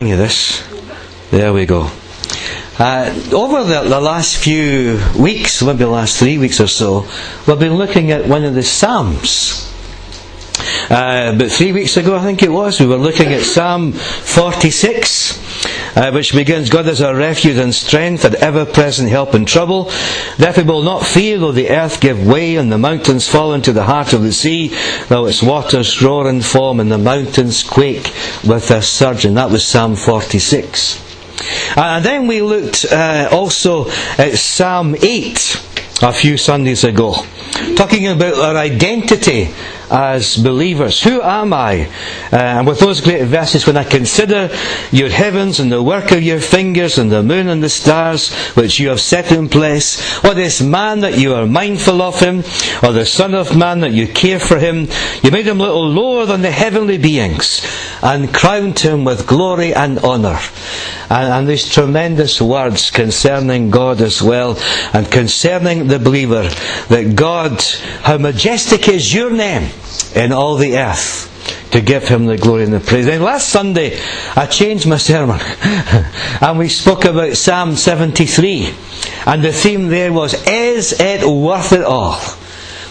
this. There we go. Uh, over the, the, last few weeks, maybe the last three weeks or so, we've been looking at one of the Psalms. Uh, but three weeks ago, I think it was, we were looking at Psalm 46 uh, which begins, God is our refuge and strength and ever-present help in trouble. Therefore we will not fear though the earth give way and the mountains fall into the heart of the sea, though its waters roar and foam and the mountains quake with their surge. And that was Psalm 46. Uh, and then we looked uh, also at Psalm 8 a few Sundays ago, talking about our identity as believers. Who am I? Uh, and with those great verses, when I consider your heavens and the work of your fingers and the moon and the stars which you have set in place, or this man that you are mindful of him, or the Son of Man that you care for him? You made him little lower than the heavenly beings and crowned him with glory and honour. And, and these tremendous words concerning God as well, and concerning the believer, that God, how majestic is your name in all the earth to give him the glory and the praise. Then last Sunday, I changed my sermon and we spoke about Psalm 73. And the theme there was, Is it worth it all?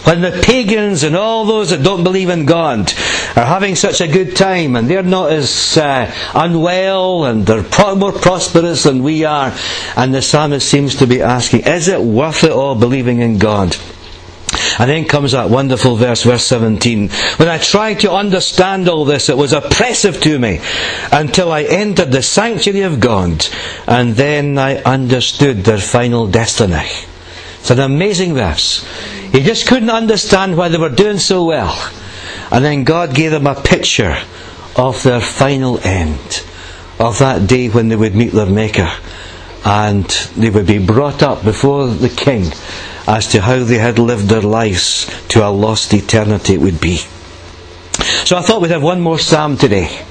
When the pagans and all those that don't believe in God are having such a good time and they're not as uh, unwell and they're more prosperous than we are, and the psalmist seems to be asking, Is it worth it all believing in God? And then comes that wonderful verse, verse 17. When I tried to understand all this, it was oppressive to me until I entered the sanctuary of God, and then I understood their final destiny. It's an amazing verse. He just couldn't understand why they were doing so well. And then God gave them a picture of their final end, of that day when they would meet their Maker, and they would be brought up before the King as to how they had lived their lives to a lost eternity it would be. So I thought we'd have one more psalm today.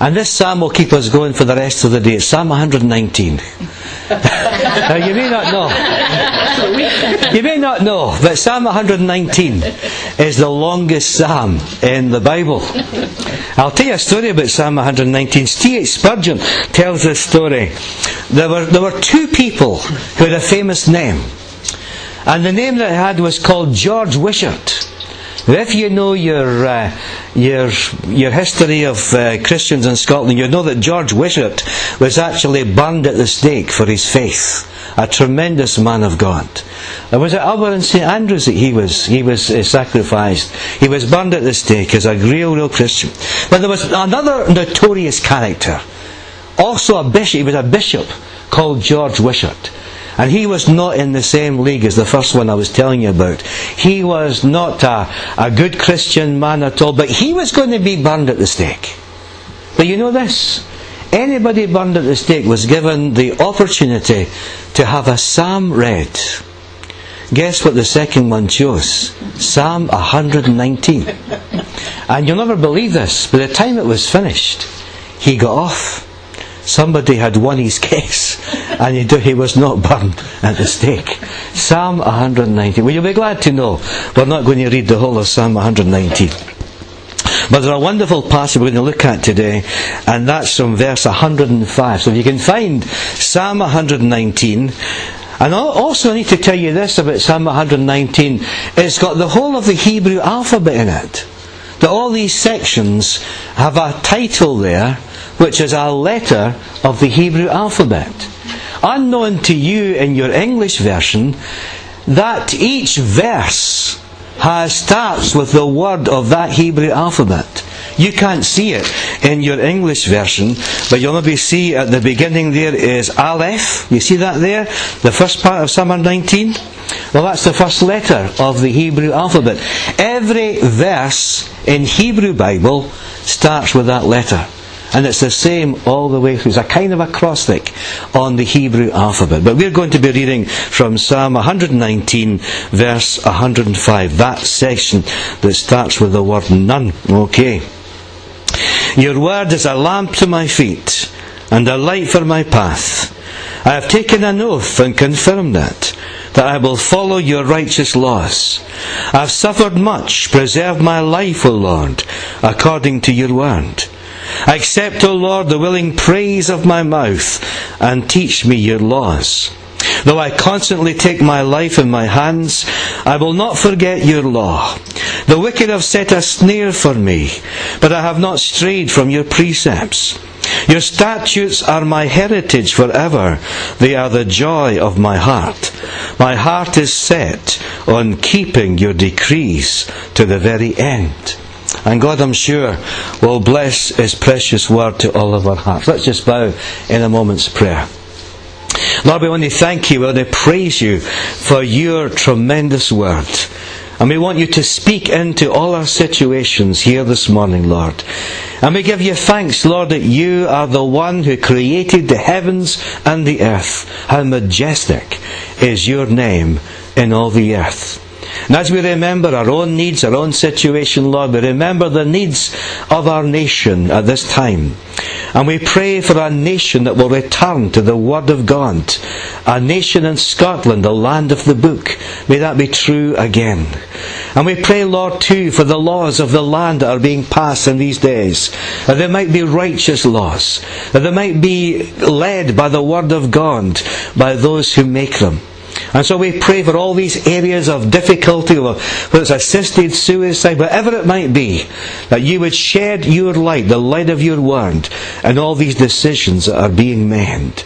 And this psalm will keep us going for the rest of the day. It's Psalm 119. now you may not know. You may not know, but Psalm 119 is the longest psalm in the Bible. I'll tell you a story about Psalm 119. C.H. Spurgeon tells this story. There were, there were two people who had a famous name. And the name that he had was called George Wishart. If you know your uh, your your history of uh, Christians in Scotland, you know that George Wishart was actually burned at the stake for his faith. A tremendous man of God. There was at Albert and St Andrews that he was he was uh, sacrificed. He was burned at the stake as a real real Christian. But there was another notorious character, also a bishop. He was a bishop called George Wishart. And he was not in the same league as the first one I was telling you about. He was not a, a good Christian man at all, but he was going to be burned at the stake. But you know this? Anybody burned at the stake was given the opportunity to have a psalm read. Guess what the second one chose? Psalm 119. And you'll never believe this, by the time it was finished, he got off somebody had won his case and he, was not burned at the stake. Psalm 119. Well, you'll be glad to know we're not going to read the whole of Psalm 119. But there's a wonderful passage we're going to look at today, and that's from verse 105. So if you can find Psalm 119, and also I need to tell you this about Psalm 119, it's got the whole of the Hebrew alphabet in it. That all these sections have a title there which is a letter of the Hebrew alphabet. Unknown to you in your English version, that each verse has starts with the word of that Hebrew alphabet. You can't see it in your English version, but you'll maybe see at the beginning there is Aleph. You see that there? The first part of Psalm 19? Well, that's the first letter of the Hebrew alphabet. Every verse in Hebrew Bible starts with that letter. And it's the same all the way through. It's a kind of acrostic on the Hebrew alphabet. But we're going to be reading from Psalm 119, verse 105. That section that starts with the word Nun. Okay. Your word is a lamp to my feet and a light for my path. I have taken an oath and confirmed it that I will follow your righteous laws. I have suffered much. Preserve my life, O Lord, according to your word. Accept, O Lord, the willing praise of my mouth, and teach me your laws. Though I constantly take my life in my hands, I will not forget your law. The wicked have set a snare for me, but I have not strayed from your precepts. Your statutes are my heritage forever. They are the joy of my heart. My heart is set on keeping your decrees to the very end. And God, I'm sure, will bless His precious word to all of our hearts. Let's just bow in a moment's prayer. Lord, we want to thank you, we want to praise you for your tremendous word. And we want you to speak into all our situations here this morning, Lord. And we give you thanks, Lord, that you are the one who created the heavens and the earth. How majestic is your name in all the earth. And as we remember our own needs, our own situation, Lord, we remember the needs of our nation at this time. And we pray for a nation that will return to the Word of God. A nation in Scotland, the land of the book. May that be true again. And we pray, Lord, too, for the laws of the land that are being passed in these days. That they might be righteous laws. That they might be led by the Word of God, by those who make them. And so we pray for all these areas of difficulty, whether it's assisted suicide, whatever it might be, that you would shed your light, the light of your word, in all these decisions that are being made.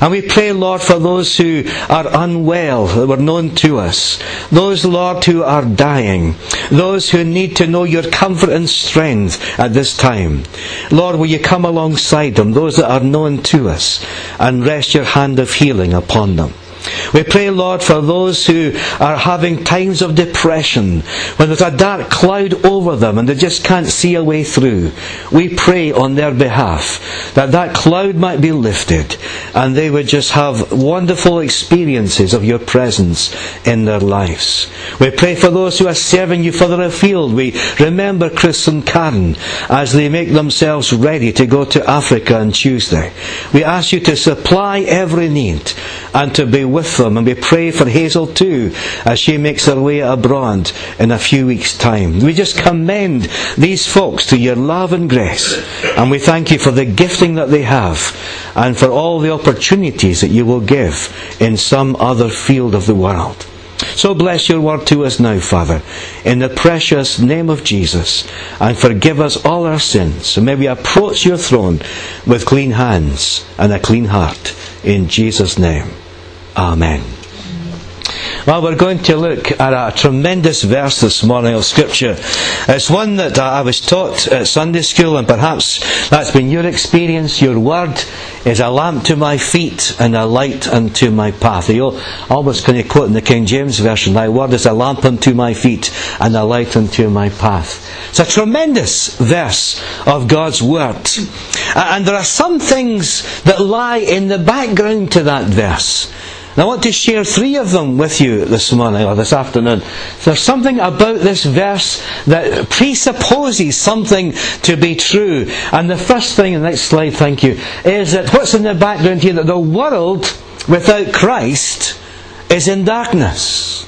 And we pray, Lord, for those who are unwell, that were known to us, those, Lord, who are dying, those who need to know your comfort and strength at this time. Lord, will you come alongside them, those that are known to us, and rest your hand of healing upon them. We pray, Lord, for those who are having times of depression, when there's a dark cloud over them and they just can't see a way through. We pray on their behalf that that cloud might be lifted and they would just have wonderful experiences of your presence in their lives. We pray for those who are serving you further afield. We remember Chris and Karen as they make themselves ready to go to Africa on Tuesday. We ask you to supply every need and to be with them. And we pray for Hazel too as she makes her way abroad in a few weeks' time. We just commend these folks to your love and grace. And we thank you for the gifting that they have and for all the opportunities that you will give in some other field of the world. So bless your word to us now, Father, in the precious name of Jesus, and forgive us all our sins. So may we approach your throne with clean hands and a clean heart. In Jesus' name. Amen. Well, we're going to look at a tremendous verse this morning of Scripture. It's one that I was taught at Sunday school, and perhaps that's been your experience. Your word is a lamp to my feet and a light unto my path. You always kind of quote in the King James Version, Thy word is a lamp unto my feet and a light unto my path. It's a tremendous verse of God's Word. And there are some things that lie in the background to that verse. And I want to share three of them with you this morning or this afternoon. There's something about this verse that presupposes something to be true. And the first thing, the next slide, thank you, is that what's in the background here, that the world without Christ is in darkness.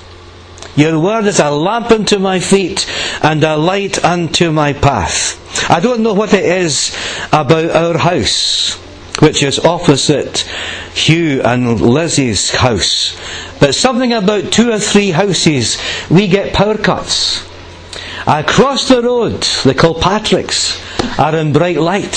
Your word is a lamp unto my feet and a light unto my path. I don't know what it is about our house which is opposite Hugh and Lizzie's house. But something about two or three houses, we get power cuts. Across the road, the Kilpatricks are in bright light.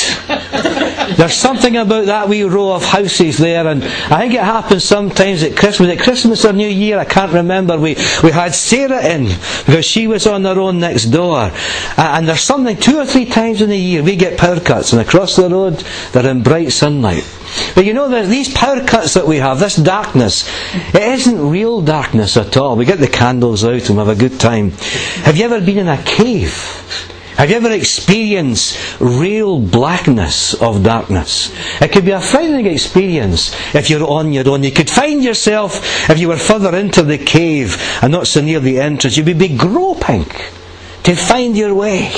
There's something about that wee row of houses there, and I think it happens sometimes at Christmas. At Christmas or New Year, I can't remember. We we had Sarah in because she was on her own next door, and there's something two or three times in the year we get power cuts, and across the road they're in bright sunlight. But you know, these power cuts that we have, this darkness, it isn't real darkness at all. We get the candles out and have a good time. Have you ever been in a cave? Have you ever experienced real blackness of darkness? It could be a frightening experience if you're on your own. You could find yourself, if you were further into the cave and not so near the entrance, you would be groping to find your way.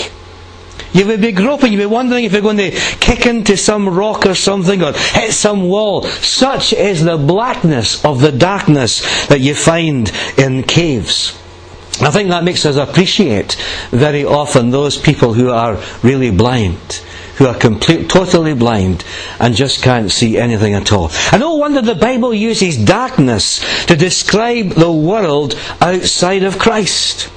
You would be groping, you'd be wondering if you're going to kick into some rock or something or hit some wall. Such is the blackness of the darkness that you find in caves. I think that makes us appreciate very often those people who are really blind. who are complete, totally blind and just can't see anything at all. And no wonder the Bible uses darkness to describe the world outside of Christ.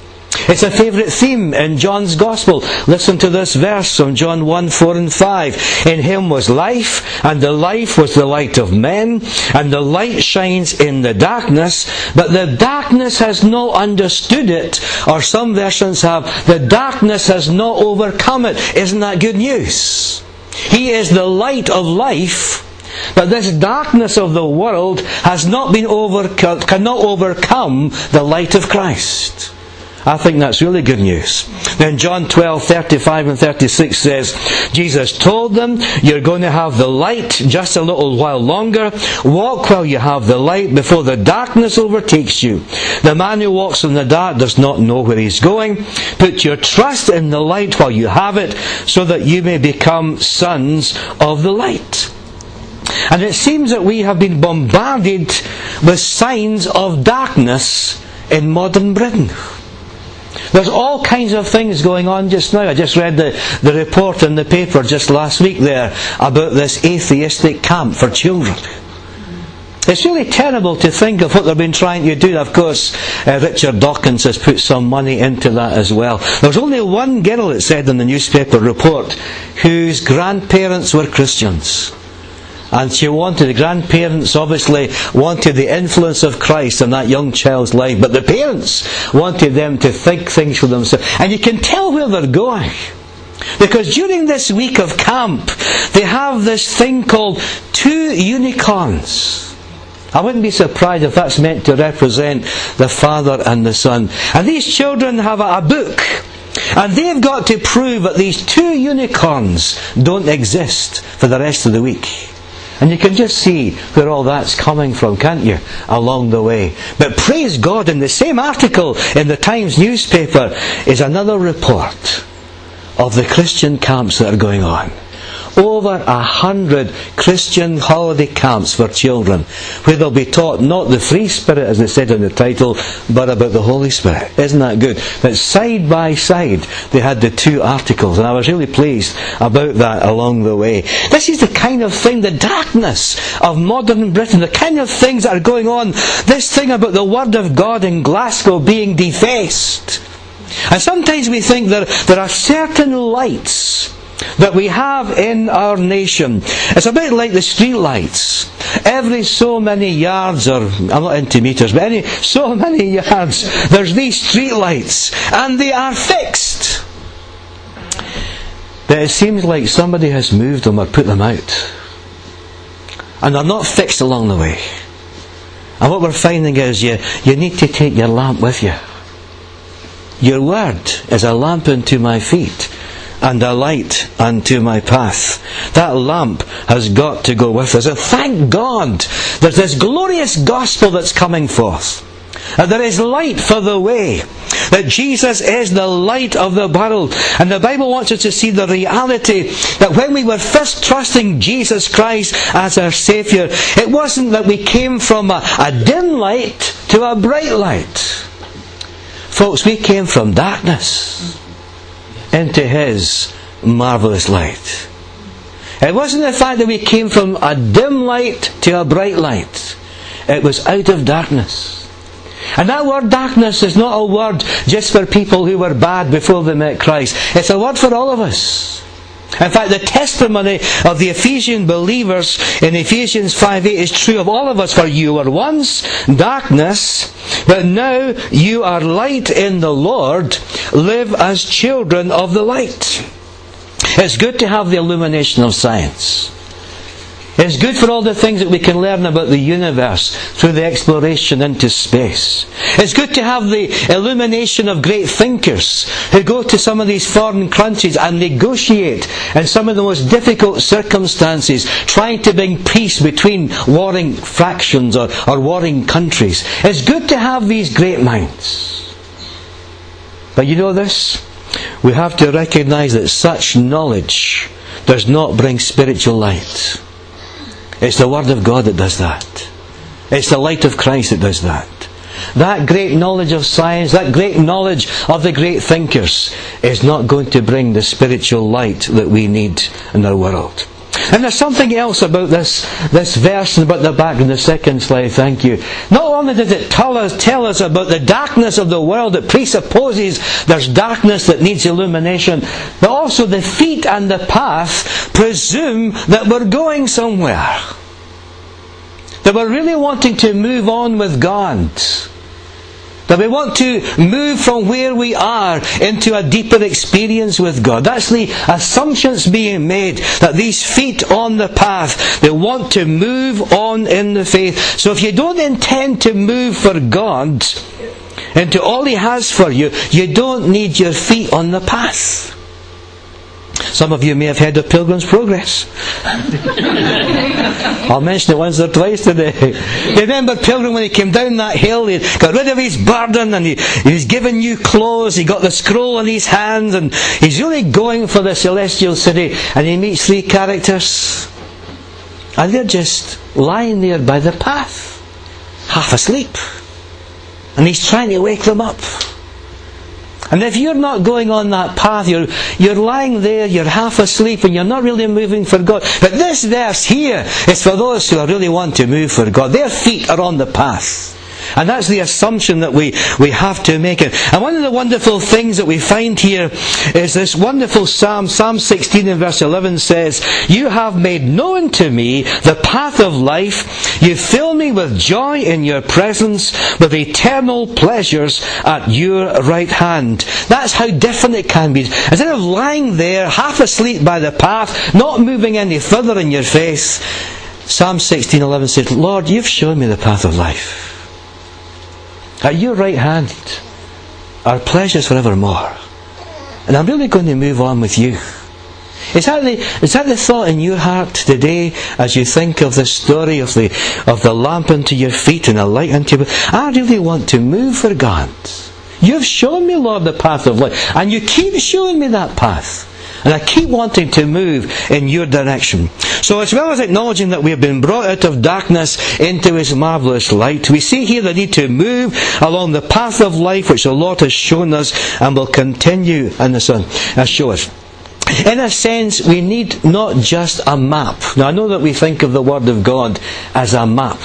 It's a favourite theme in John's Gospel. Listen to this verse from John 1 4 and 5. In him was life, and the life was the light of men, and the light shines in the darkness, but the darkness has not understood it. Or some versions have, the darkness has not overcome it. Isn't that good news? He is the light of life. But this darkness of the world has not been over, cannot overcome the light of Christ. I think that's really good news. Then John 12, 35 and 36 says, Jesus told them, You're going to have the light just a little while longer. Walk while you have the light before the darkness overtakes you. The man who walks in the dark does not know where he's going. Put your trust in the light while you have it, so that you may become sons of the light. And it seems that we have been bombarded with signs of darkness in modern Britain. There's all kinds of things going on just now. I just read the, the report in the paper just last week there about this atheistic camp for children. It's really terrible to think of what they've been trying to do. Of course, uh, Richard Dawkins has put some money into that as well. There was only one girl, it said in the newspaper report, whose grandparents were Christians. And she wanted, the grandparents obviously wanted the influence of Christ in that young child's life, but the parents wanted them to think things for themselves. And you can tell where they're going. Because during this week of camp, they have this thing called two unicorns. I wouldn't be surprised if that's meant to represent the Father and the Son. And these children have a, a book. And they've got to prove that these two unicorns don't exist for the rest of the week. And you can just see where all that's coming from, can't you? Along the way. But praise God, in the same article in the Times newspaper is another report of the Christian camps that are going on over a hundred Christian holiday camps for children where they'll be taught not the free spirit as they said in the title but about the Holy Spirit. Isn't that good? But side by side they had the two articles and I was really pleased about that along the way. This is the kind of thing, the darkness of modern Britain, the kind of things that are going on. This thing about the Word of God in Glasgow being defaced. And sometimes we think that there are certain lights that we have in our nation. It's a bit like the street lights. Every so many yards, or I'm not into meters, but any so many yards, there's these street lights, and they are fixed. But it seems like somebody has moved them or put them out. And they're not fixed along the way. And what we're finding is you, you need to take your lamp with you. Your word is a lamp unto my feet and a light unto my path. That lamp has got to go with us. And thank God there's this glorious gospel that's coming forth. And there is light for the way. That Jesus is the light of the world. And the Bible wants us to see the reality that when we were first trusting Jesus Christ as our Saviour, it wasn't that we came from a, a dim light to a bright light. Folks, we came from darkness into His marvellous light. It wasn't the fact that we came from a dim light to a bright light. It was out of darkness. And that word darkness is not a word just for people who were bad before they met Christ. It's a word for all of us. In fact, the testimony of the Ephesian believers in Ephesians 5 8 is true of all of us. For you were once darkness, but now you are light in the Lord. Live as children of the light. It's good to have the illumination of science. It's good for all the things that we can learn about the universe through the exploration into space. It's good to have the illumination of great thinkers who go to some of these foreign countries and negotiate in some of the most difficult circumstances, trying to bring peace between warring factions or, or warring countries. It's good to have these great minds. But you know this? We have to recognize that such knowledge does not bring spiritual light. It's the Word of God that does that. It's the light of Christ that does that. that great knowledge of science, that great knowledge of the great thinkers, is not going to bring the spiritual light that we need in our world. And there's something else about this, this verse and about the back in the second slide, thank you. Not only does it tell us, tell us about the darkness of the world that presupposes there's darkness that needs illumination, but also the feet and the path presume that we're going somewhere. That we're really wanting to move on with God. That we want to move from where we are into a deeper experience with God. That's the assumptions being made that these feet on the path, they want to move on in the faith. So if you don't intend to move for God into all He has for you, you don't need your feet on the path. Some of you may have heard of Pilgrim's Progress. I'll mention it once or twice today. You remember Pilgrim when he came down that hill, he got rid of his burden and he, he was given new clothes, he got the scroll in his hand and he's really going for the celestial city and he meets three characters and they're just lying there by the path, half asleep. And he's trying to wake them up. And if you're not going on that path, you're, you're lying there, you're half asleep, and you're not really moving for God. But this verse here is for those who really want to move for God. Their feet are on the path. And that's the assumption that we, we have to make it. And one of the wonderful things that we find here is this wonderful Psalm, Psalm 16 and verse 11 says, You have made known to me the path of life. You fill me with joy in your presence, with eternal pleasures at your right hand. That's how different it can be. Instead of lying there, half asleep by the path, not moving any further in your face, Psalm 16:11 says, Lord, you've shown me the path of life. At your right hand are pleasures forevermore. And I'm really going to move on with you. Is that, the, is that the thought in your heart today as you think of the story of the, of the lamp unto your feet and a light unto your I really want to move for God. You've shown me, Lord, the path of life. And you keep showing me that path. And I keep wanting to move in your direction. So as well as acknowledging that we have been brought out of darkness into his marvellous light, we see here the need to move along the path of life which the Lord has shown us and will continue in the Son, uh, show us. In a sense, we need not just a map. Now I know that we think of the Word of God as a map.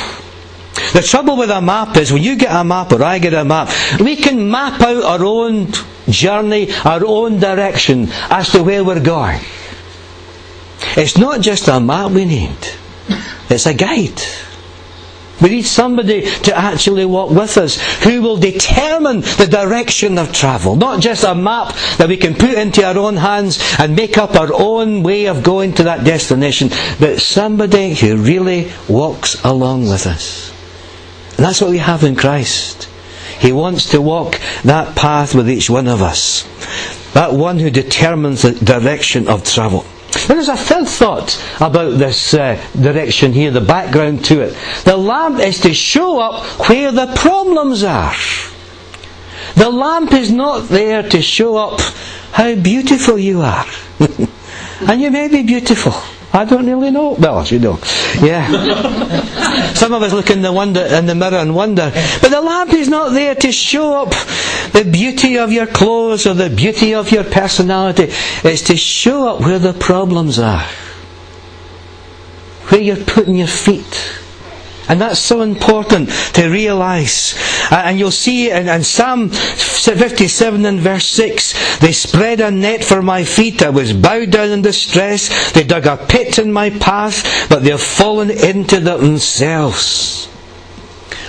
The trouble with a map is when you get a map or I get a map, we can map out our own journey, our own direction as to where we're going. It's not just a map we need, it's a guide. We need somebody to actually walk with us who will determine the direction of travel. Not just a map that we can put into our own hands and make up our own way of going to that destination, but somebody who really walks along with us. And that's what we have in Christ. He wants to walk that path with each one of us. That one who determines the direction of travel. There is a third thought about this uh, direction here, the background to it. The lamp is to show up where the problems are. The lamp is not there to show up how beautiful you are. and you may be beautiful. I don't really know. Well, you know. Yeah. Some of us look in the wonder in the mirror and wonder. But the lamp is not there to show up the beauty of your clothes or the beauty of your personality. It's to show up where the problems are. Where you're putting your feet. And that's so important to realise. And you'll see in, in, Psalm 57 and verse 6, they spread a net for my feet. I was bowed down in distress. They dug a pit in my path, but they've fallen into themselves.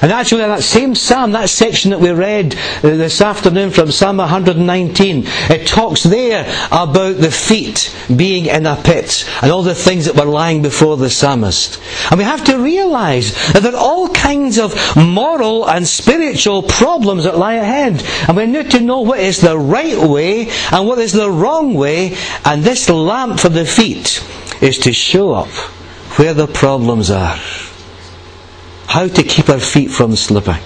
And actually, that same psalm, that section that we read uh, this afternoon from Psalm 119, it talks there about the feet being in a pit and all the things that were lying before the psalmist. And we have to realize that there are all kinds of moral and spiritual problems that lie ahead. And we need to know what is the right way and what is the wrong way. And this lamp for the feet is to show up where the problems are how to keep our feet from slipping.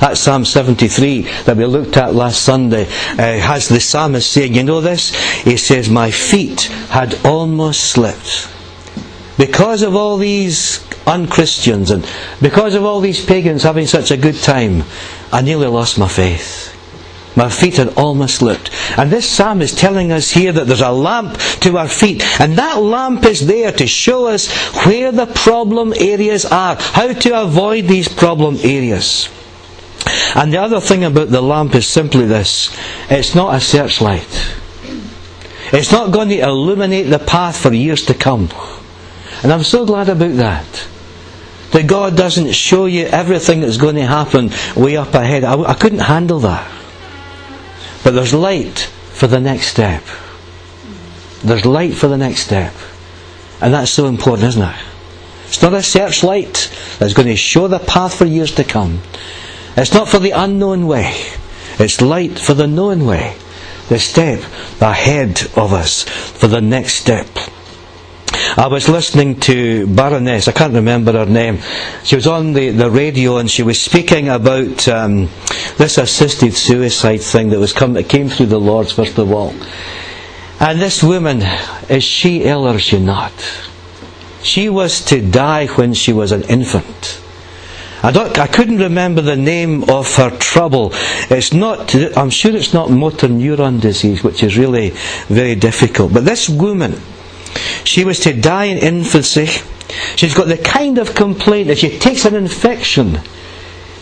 That Psalm 73 that we looked at last Sunday uh, has the psalmist saying, You know this? He says, My feet had almost slipped. Because of all these unchristians, and because of all these pagans having such a good time, I nearly lost my faith. My feet had almost slipped. And this psalm is telling us here that there's a lamp to our feet. And that lamp is there to show us where the problem areas are, how to avoid these problem areas. And the other thing about the lamp is simply this it's not a searchlight. It's not going to illuminate the path for years to come. And I'm so glad about that. That God doesn't show you everything that's going to happen way up ahead. I, I couldn't handle that. But there's light for the next step. There's light for the next step. And that's so important, isn't it? It's not a searchlight that's going to show the path for years to come. It's not for the unknown way. It's light for the known way. The step ahead of us for the next step. I was listening to Baroness, I can't remember her name. She was on the, the radio and she was speaking about um, this assisted suicide thing that was come, that came through the Lords first of all. And this woman, is she ill or is she not? She was to die when she was an infant. I, don't, I couldn't remember the name of her trouble. It's not, I'm sure it's not motor neuron disease, which is really very difficult. But this woman, she was to die in infancy. She's got the kind of complaint that she takes an infection,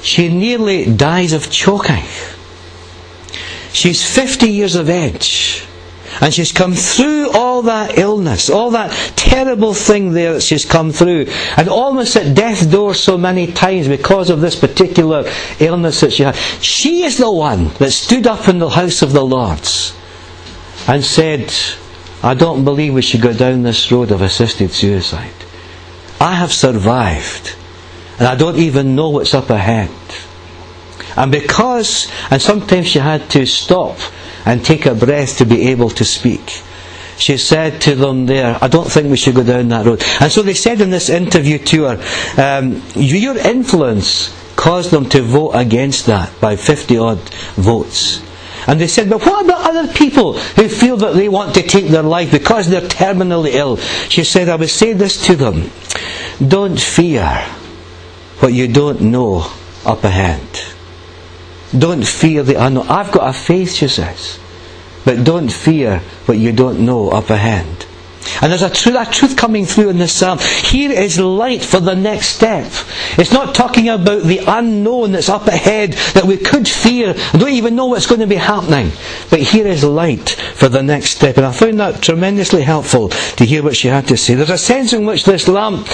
she nearly dies of choking. She's 50 years of age. And she's come through all that illness, all that terrible thing there that she's come through, and almost at death's door so many times because of this particular illness that she had. She is the one that stood up in the house of the Lords and said, I don't believe we should go down this road of assisted suicide. I have survived, and I don't even know what's up ahead. And because, and sometimes she had to stop and take a breath to be able to speak. She said to them there, I don't think we should go down that road. And so they said in this interview to her, um, your influence caused them to vote against that by 50 odd votes. And they said, but what about other people who feel that they want to take their life because they're terminally ill? She said, I would say this to them. Don't fear what you don't know up ahead. Don't fear the unknown. I've got a faith, she says. But don't fear what you don't know up ahead. And there's a truth, a truth coming through in this psalm. Here is light for the next step. It's not talking about the unknown that's up ahead that we could fear and don't even know what's going to be happening. But here is light for the next step. And I found that tremendously helpful to hear what she had to say. There's a sense in which this lamp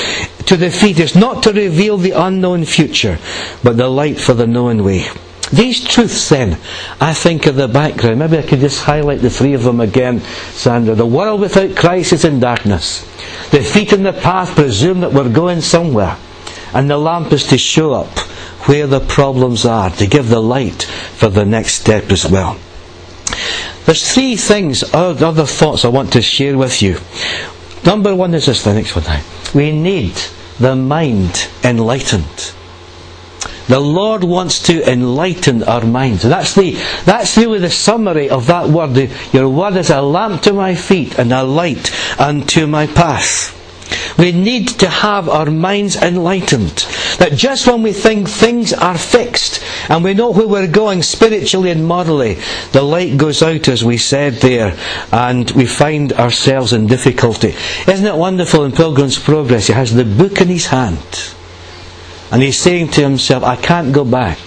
to the feet is not to reveal the unknown future, but the light for the known way. These truths, then, I think are the background. Maybe I could just highlight the three of them again, Sandra. The world without Christ is in darkness. The feet in the path presume that we're going somewhere. And the lamp is to show up where the problems are, to give the light for the next step as well. There's three things, other thoughts I want to share with you. Number one is this, the next one now. We need the mind enlightened. The Lord wants to enlighten our minds. That's the that's really the summary of that word. Your word is a lamp to my feet and a light unto my path. We need to have our minds enlightened. That just when we think things are fixed and we know where we're going spiritually and morally, the light goes out as we said there and we find ourselves in difficulty. Isn't it wonderful in Pilgrim's Progress? He has the book in his hand and he's saying to himself, I can't go back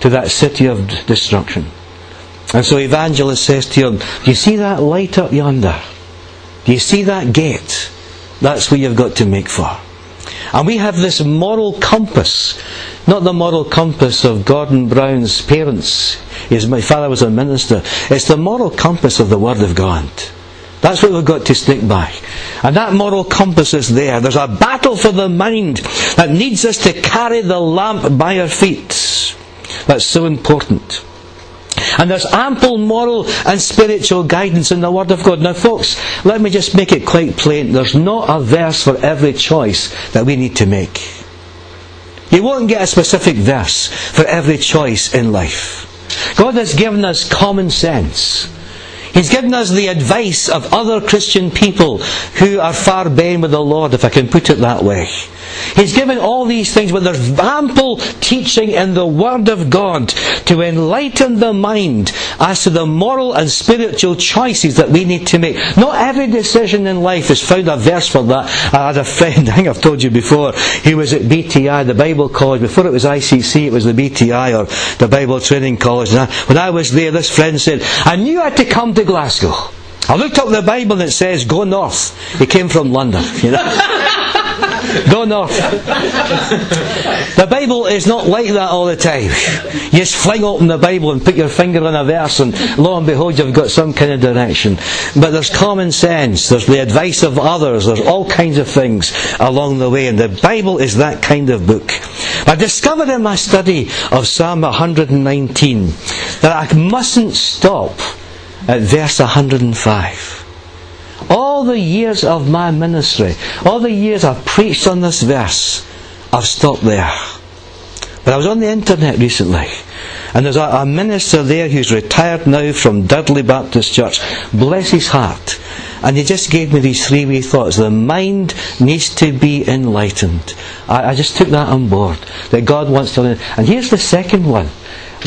to that city of destruction. And so Evangelist says to him, Do you see that light up yonder? Do you see that gate? That's where you've got to make for. And we have this moral compass, not the moral compass of Gordon Brown's parents. His, my father was a minister. It's the moral compass of the Word of God. That's what we've got to stick by. And that moral compass is there. There's a battle for the mind that needs us to carry the lamp by our feet. That's so important. And there's ample moral and spiritual guidance in the Word of God. Now, folks, let me just make it quite plain. There's not a verse for every choice that we need to make. You won't get a specific verse for every choice in life. God has given us common sense. He's given us the advice of other Christian people who are far been with the Lord, if I can put it that way. He's given all these things, but there's ample teaching in the Word of God to enlighten the mind as to the moral and spiritual choices that we need to make. Not every decision in life is found a verse for that. I had a friend, I think I've told you before, he was at BTI, the Bible College. Before it was ICC, it was the BTI or the Bible Training College. And when I was there, this friend said, I knew I had to come to Glasgow. I looked up the Bible and it says, go north. He came from London, you know. Go north. The Bible is not like that all the time. You just fling open the Bible and put your finger on a verse, and lo and behold, you've got some kind of direction. But there's common sense, there's the advice of others, there's all kinds of things along the way, and the Bible is that kind of book. I discovered in my study of Psalm 119 that I mustn't stop at verse 105 all the years of my ministry, all the years I've preached on this verse, I've stopped there. But I was on the internet recently, and there's a, a minister there who's retired now from Dudley Baptist Church. Bless his heart. And he just gave me these three wee thoughts. The mind needs to be enlightened. I, I just took that on board. That God wants to. learn. And here's the second one.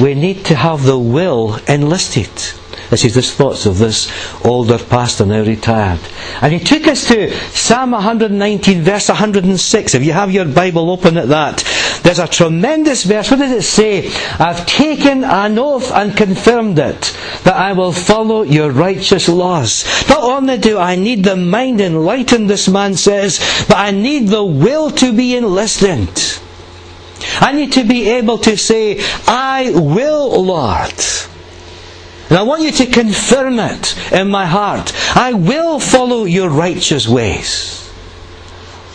We need to have the will enlisted. This is the thoughts of this older pastor, now retired. And he took us to Psalm 119, verse 106. If you have your Bible open at that, there's a tremendous verse. What does it say? I've taken an oath and confirmed it that I will follow your righteous laws. Not only do I need the mind enlightened, this man says, but I need the will to be enlisted. I need to be able to say, I will, Lord. And I want you to confirm it in my heart. I will follow your righteous ways.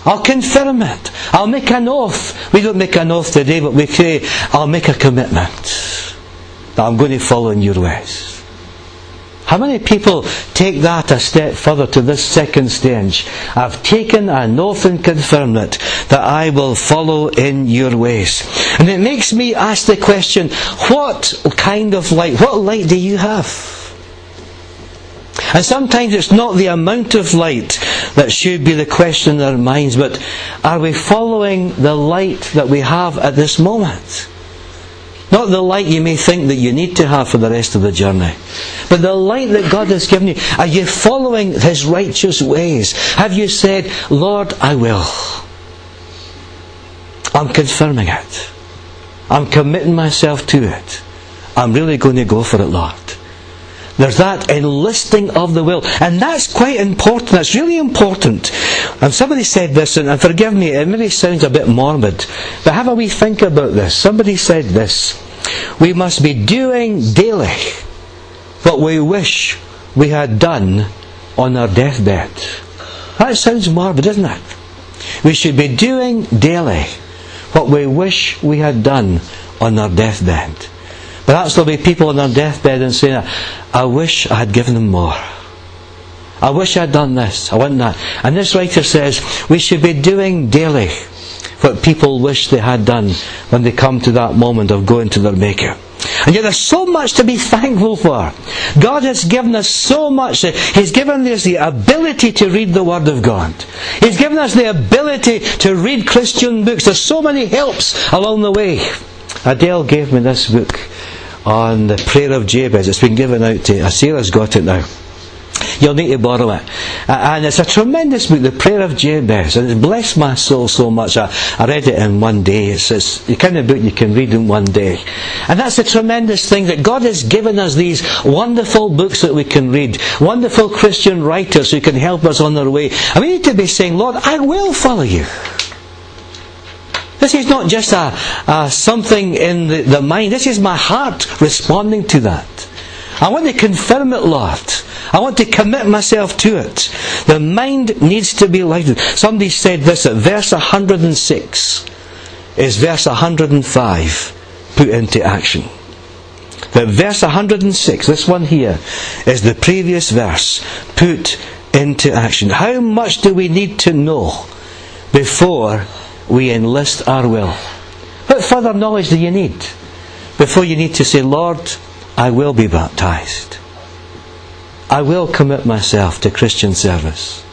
I'll confirm it. I'll make an oath. We don't make an oath today, but we say, I'll make a commitment that I'm going to follow in your ways. How many people take that a step further to this second stage? I've taken an oath and confirmed it that I will follow in your ways. And it makes me ask the question, what kind of light, what light do you have? And sometimes it's not the amount of light that should be the question in our minds, but are we following the light that we have at this moment? Not the light you may think that you need to have for the rest of the journey. But the light that God has given you. Are you following His righteous ways? Have you said, Lord, I will? I'm confirming it. I'm committing myself to it. I'm really going to go for it, Lord. There's that enlisting of the will. And that's quite important. That's really important. And somebody said this, and forgive me, it maybe sounds a bit morbid, but have a wee think about this. Somebody said this. We must be doing daily what we wish we had done on our deathbed. That sounds morbid, doesn't it? We should be doing daily what we wish we had done on our deathbed. Perhaps there'll be people on their deathbed and saying, I wish I had given them more. I wish I'd done this. I want that. And this writer says we should be doing daily what people wish they had done when they come to that moment of going to their Maker. And yet there's so much to be thankful for. God has given us so much. He's given us the ability to read the Word of God. He's given us the ability to read Christian books. There's so many helps along the way. Adele gave me this book on the prayer of Jabez. It's been given out to Sarah's got it now. You'll need to borrow it. And it's a tremendous book, The Prayer of Jabez. And it blessed my soul so much. I, I read it in one day. It's, it's the kind of book you can read in one day. And that's a tremendous thing that God has given us these wonderful books that we can read. Wonderful Christian writers who can help us on our way. And we need to be saying, Lord, I will follow you. This is not just a, a something in the, the mind. This is my heart responding to that. I want to confirm it, Lord. I want to commit myself to it. The mind needs to be lighted. Somebody said this at verse 106 is verse 105 put into action. The verse 106, this one here, is the previous verse put into action. How much do we need to know before we enlist our will? What further knowledge do you need before you need to say, Lord, I will be baptized? I will commit myself to Christian service.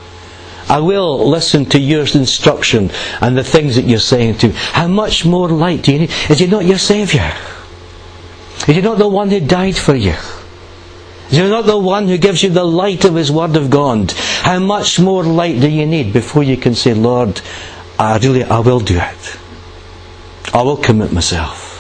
I will listen to your instruction and the things that you're saying to. Me. How much more light do you need? Is he not your Saviour? Is he not the one who died for you? Is he not the one who gives you the light of his Word of God? How much more light do you need before you can say, Lord, I really, I will do it. I will commit myself.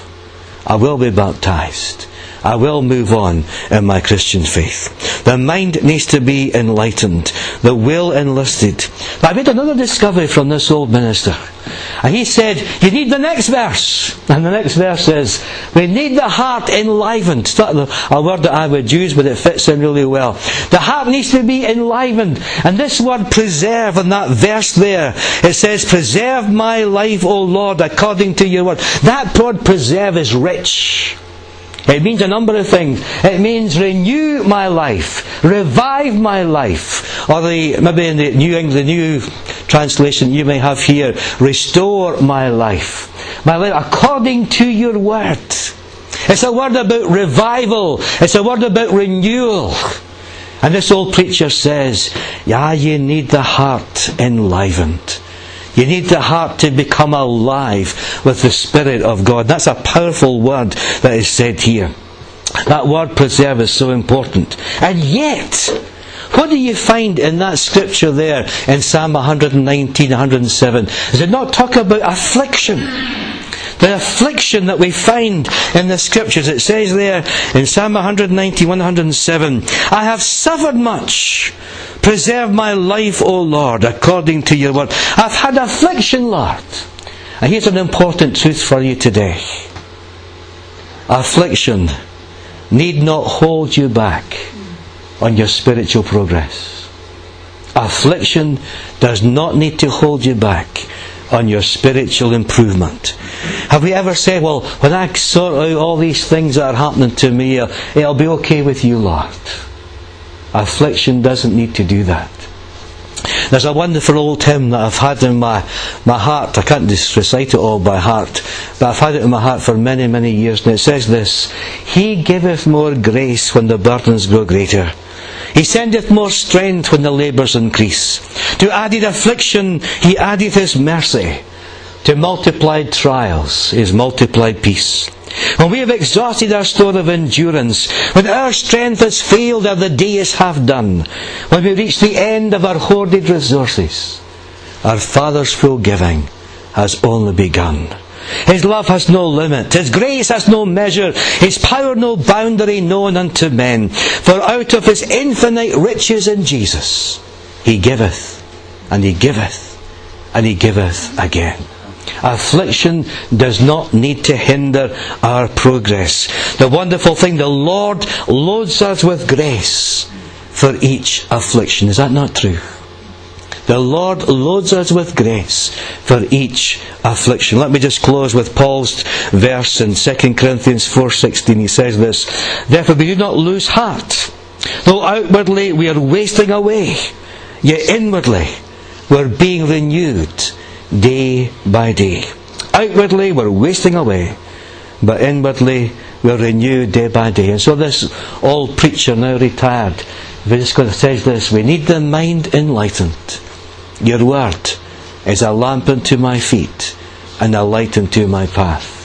I will be baptized. I will move on in my Christian faith. The mind needs to be enlightened, the will enlisted. But I made another discovery from this old minister. And he said, You need the next verse. And the next verse says, We need the heart enlivened. It's not a word that I would use, but it fits in really well. The heart needs to be enlivened. And this word preserve in that verse there, it says, Preserve my life, O Lord, according to your word. That word preserve is rich. It means a number of things. It means renew my life, revive my life, or the maybe in the New English, the New translation you may have here, restore my life, my life according to your word. It's a word about revival. It's a word about renewal. And this old preacher says, yeah, you need the heart enlivened. You need the heart to become alive with the Spirit of God. That's a powerful word that is said here. That word preserve is so important. And yet, what do you find in that scripture there in Psalm 119, 107? Does it not talk about affliction? The affliction that we find in the scriptures. It says there in Psalm 119, 107, I have suffered much Preserve my life, O Lord, according to your word. I've had affliction, Lord. And here's an important truth for you today. Affliction need not hold you back on your spiritual progress. Affliction does not need to hold you back on your spiritual improvement. Have we ever said, well, when I sort out all these things that are happening to me, it'll be okay with you, Lord? Affliction doesn't need to do that. There's a wonderful old hymn that I've had in my, my heart. I can't just recite it all by heart, but I've had it in my heart for many, many years. And it says this He giveth more grace when the burdens grow greater. He sendeth more strength when the labours increase. To added affliction, He addeth His mercy. To multiplied trials, is multiplied peace. When we have exhausted our store of endurance, when our strength has failed or the day is half done, when we reach the end of our hoarded resources, our Father's full giving has only begun. His love has no limit. His grace has no measure. His power no boundary known unto men. For out of his infinite riches in Jesus, he giveth, and he giveth, and he giveth again. Affliction does not need to hinder our progress. The wonderful thing, the Lord loads us with grace for each affliction. Is that not true? The Lord loads us with grace for each affliction. Let me just close with Paul's verse in 2 Corinthians 4:16. He says this, "Therefore we do not lose heart. Though outwardly we are wasting away, yet inwardly we're being renewed day by day. Outwardly, we're wasting away, but inwardly, we're renewed day by day. And so, this old preacher, now retired, is going to say this We need the mind enlightened. Your word is a lamp unto my feet and a light unto my path.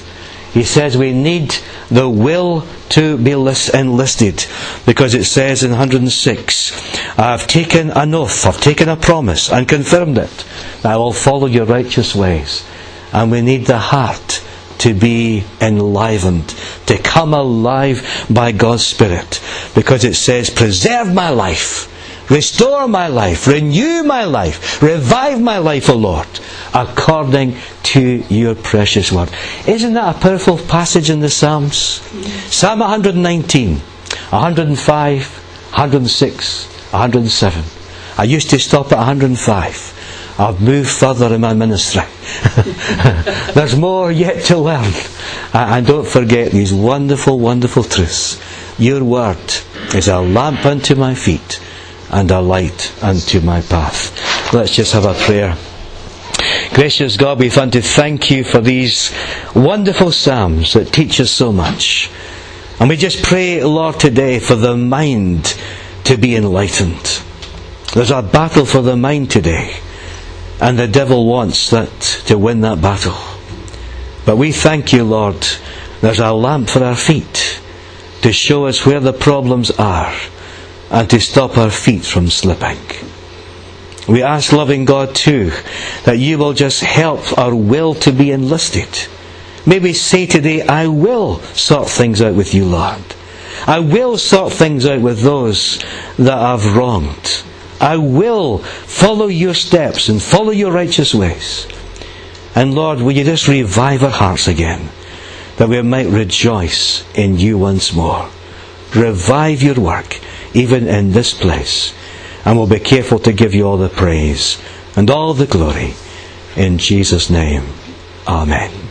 He says we need the will to be enlisted because it says in 106 I've taken an oath, I've taken a promise and confirmed it I will follow your righteous ways. And we need the heart to be enlivened, to come alive by God's Spirit because it says, Preserve my life. Restore my life, renew my life, revive my life, O Lord, according to your precious word. Isn't that a powerful passage in the Psalms? Psalm 119, 105, 106, 107. I used to stop at 105. I've moved further in my ministry. There's more yet to learn. And don't forget these wonderful, wonderful truths. Your word is a lamp unto my feet and a light unto my path. Let's just have a prayer. Gracious God, we want to thank you for these wonderful Psalms that teach us so much. And we just pray, Lord, today for the mind to be enlightened. There's a battle for the mind today, and the devil wants that to win that battle. But we thank you, Lord. There's a lamp for our feet to show us where the problems are and to stop our feet from slipping. We ask, loving God, too, that you will just help our will to be enlisted. May we say today, I will sort things out with you, Lord. I will sort things out with those that I've wronged. I will follow your steps and follow your righteous ways. And Lord, will you just revive our hearts again, that we might rejoice in you once more. Revive your work, even in this place. And we'll be careful to give you all the praise and all the glory. In Jesus' name, Amen.